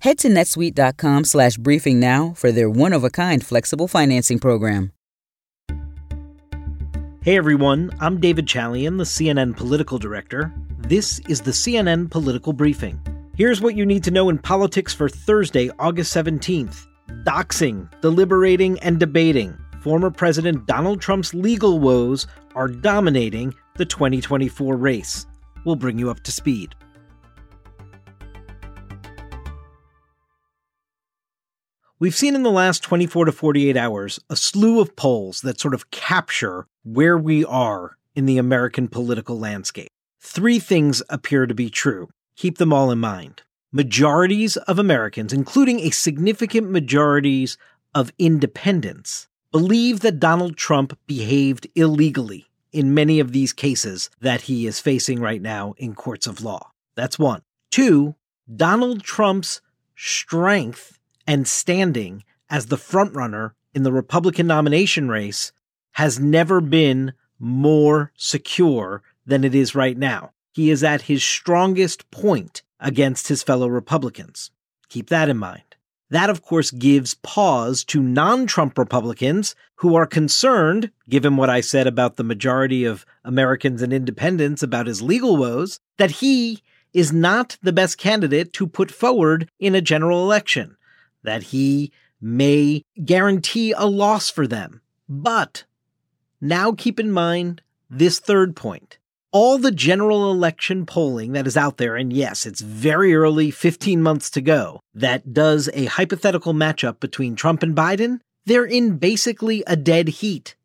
Head to netsuite.com slash briefing now for their one of a kind flexible financing program. Hey everyone, I'm David Chalian, the CNN political director. This is the CNN Political Briefing. Here's what you need to know in politics for Thursday, August 17th doxing, deliberating, and debating. Former President Donald Trump's legal woes are dominating the 2024 race. We'll bring you up to speed. We've seen in the last 24 to 48 hours a slew of polls that sort of capture where we are in the American political landscape. Three things appear to be true. Keep them all in mind. Majorities of Americans, including a significant majorities of independents, believe that Donald Trump behaved illegally in many of these cases that he is facing right now in courts of law. That's one. Two, Donald Trump's strength and standing as the frontrunner in the Republican nomination race has never been more secure than it is right now. He is at his strongest point against his fellow Republicans. Keep that in mind. That, of course, gives pause to non Trump Republicans who are concerned, given what I said about the majority of Americans and independents about his legal woes, that he is not the best candidate to put forward in a general election that he may guarantee a loss for them. But now keep in mind this third point. All the general election polling that is out there, and yes, it's very early, 15 months to go, that does a hypothetical matchup between Trump and Biden, they're in basically a dead heat.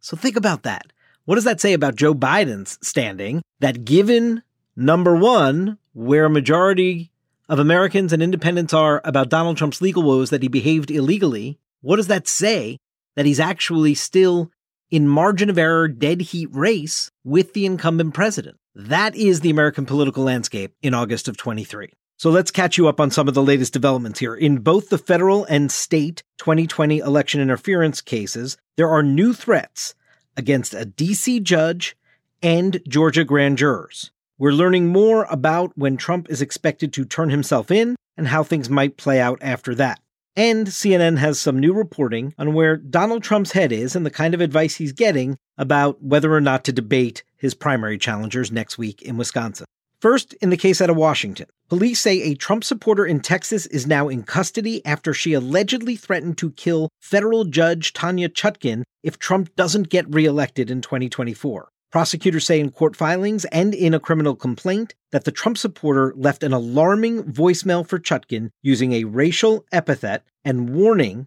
So think about that. What does that say about Joe Biden's standing? That given number one, where a majority of Americans and independents are about Donald Trump's legal woes that he behaved illegally, what does that say? That he's actually still in margin of error, dead heat race with the incumbent president. That is the American political landscape in August of 23. So let's catch you up on some of the latest developments here. In both the federal and state 2020 election interference cases, there are new threats against a DC judge and Georgia grand jurors. We're learning more about when Trump is expected to turn himself in and how things might play out after that. And CNN has some new reporting on where Donald Trump's head is and the kind of advice he's getting about whether or not to debate his primary challengers next week in Wisconsin. First, in the case out of Washington, police say a Trump supporter in Texas is now in custody after she allegedly threatened to kill federal judge Tanya Chutkan if Trump doesn't get reelected in 2024. Prosecutors say in court filings and in a criminal complaint that the Trump supporter left an alarming voicemail for Chutkan using a racial epithet and warning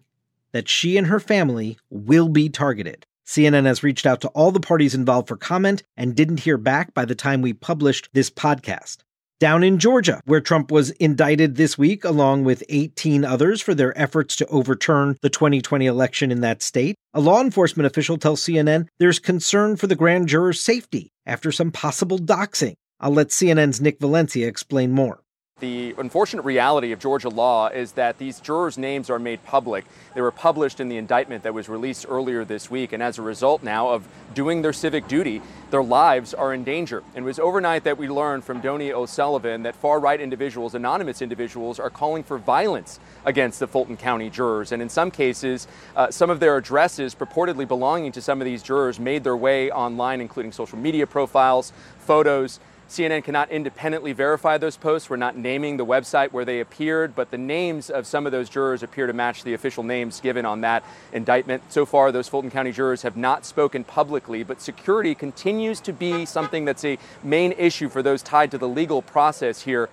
that she and her family will be targeted. CNN has reached out to all the parties involved for comment and didn't hear back by the time we published this podcast down in Georgia, where Trump was indicted this week along with 18 others for their efforts to overturn the 2020 election in that state. A law enforcement official tells CNN there's concern for the grand juror's safety after some possible doxing. I'll let CNN's Nick Valencia explain more. The unfortunate reality of Georgia law is that these jurors' names are made public. They were published in the indictment that was released earlier this week, and as a result now of doing their civic duty, their lives are in danger. And it was overnight that we learned from Donie O'Sullivan that far right individuals, anonymous individuals, are calling for violence against the Fulton County jurors. And in some cases, uh, some of their addresses purportedly belonging to some of these jurors made their way online, including social media profiles, photos. CNN cannot independently verify those posts. We're not naming the website where they appeared, but the names of some of those jurors appear to match the official names given on that indictment. So far, those Fulton County jurors have not spoken publicly, but security continues to be something that's a main issue for those tied to the legal process here.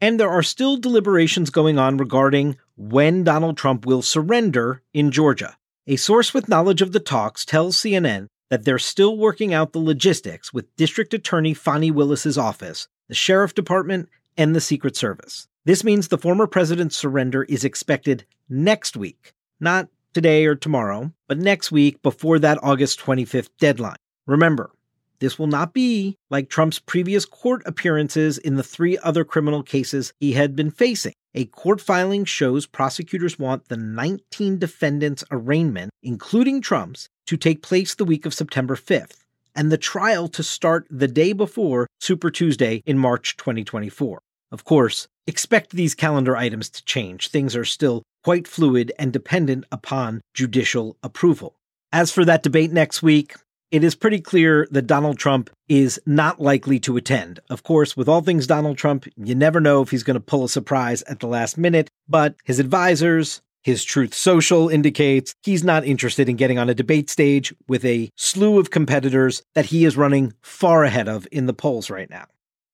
And there are still deliberations going on regarding when Donald Trump will surrender in Georgia. A source with knowledge of the talks tells CNN that they're still working out the logistics with District Attorney Fani Willis's office, the Sheriff Department, and the Secret Service. This means the former president's surrender is expected next week, not today or tomorrow, but next week before that August 25th deadline. Remember, this will not be like Trump's previous court appearances in the three other criminal cases he had been facing. A court filing shows prosecutors want the 19 defendants' arraignment, including Trump's, to take place the week of September 5th, and the trial to start the day before Super Tuesday in March 2024. Of course, expect these calendar items to change. Things are still quite fluid and dependent upon judicial approval. As for that debate next week, it is pretty clear that Donald Trump is not likely to attend. Of course, with all things Donald Trump, you never know if he's going to pull a surprise at the last minute, but his advisors, his Truth Social indicates he's not interested in getting on a debate stage with a slew of competitors that he is running far ahead of in the polls right now.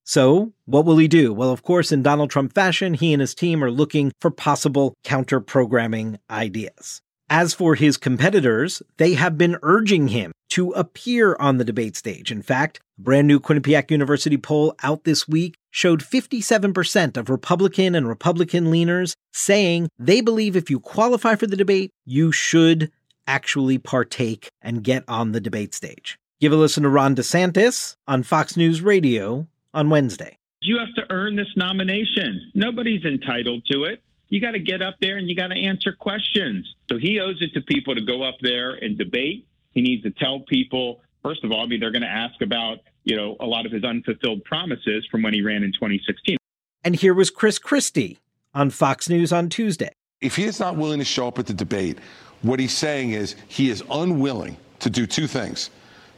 So, what will he do? Well, of course, in Donald Trump fashion, he and his team are looking for possible counter programming ideas. As for his competitors, they have been urging him to appear on the debate stage. In fact, a brand new Quinnipiac University poll out this week showed 57% of Republican and Republican leaners saying they believe if you qualify for the debate, you should actually partake and get on the debate stage. Give a listen to Ron DeSantis on Fox News Radio on Wednesday. You have to earn this nomination. Nobody's entitled to it. You got to get up there and you got to answer questions. So he owes it to people to go up there and debate. He needs to tell people, first of all, I mean, they're going to ask about, you know, a lot of his unfulfilled promises from when he ran in 2016. And here was Chris Christie on Fox News on Tuesday. If he is not willing to show up at the debate, what he's saying is he is unwilling to do two things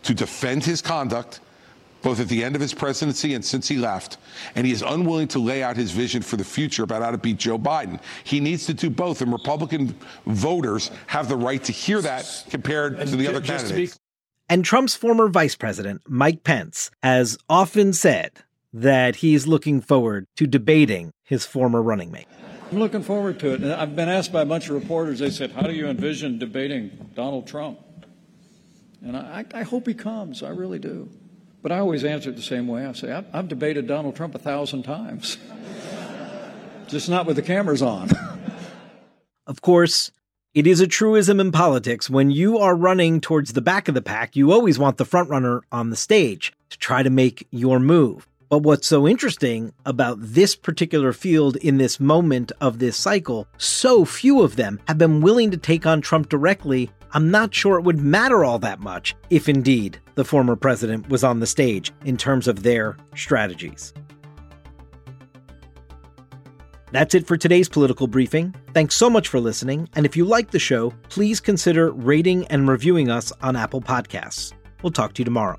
to defend his conduct both at the end of his presidency and since he left, and he is unwilling to lay out his vision for the future about how to beat Joe Biden. He needs to do both, and Republican voters have the right to hear that compared to the other candidates. And Trump's former vice president, Mike Pence, has often said that he's looking forward to debating his former running mate. I'm looking forward to it. And I've been asked by a bunch of reporters, they said, How do you envision debating Donald Trump? And I, I hope he comes. I really do. But I always answer it the same way. I say, I've, I've debated Donald Trump a thousand times, just not with the cameras on. of course, it is a truism in politics. When you are running towards the back of the pack, you always want the front runner on the stage to try to make your move. But what's so interesting about this particular field in this moment of this cycle, so few of them have been willing to take on Trump directly. I'm not sure it would matter all that much if indeed the former president was on the stage in terms of their strategies. That's it for today's political briefing. Thanks so much for listening. And if you like the show, please consider rating and reviewing us on Apple Podcasts. We'll talk to you tomorrow.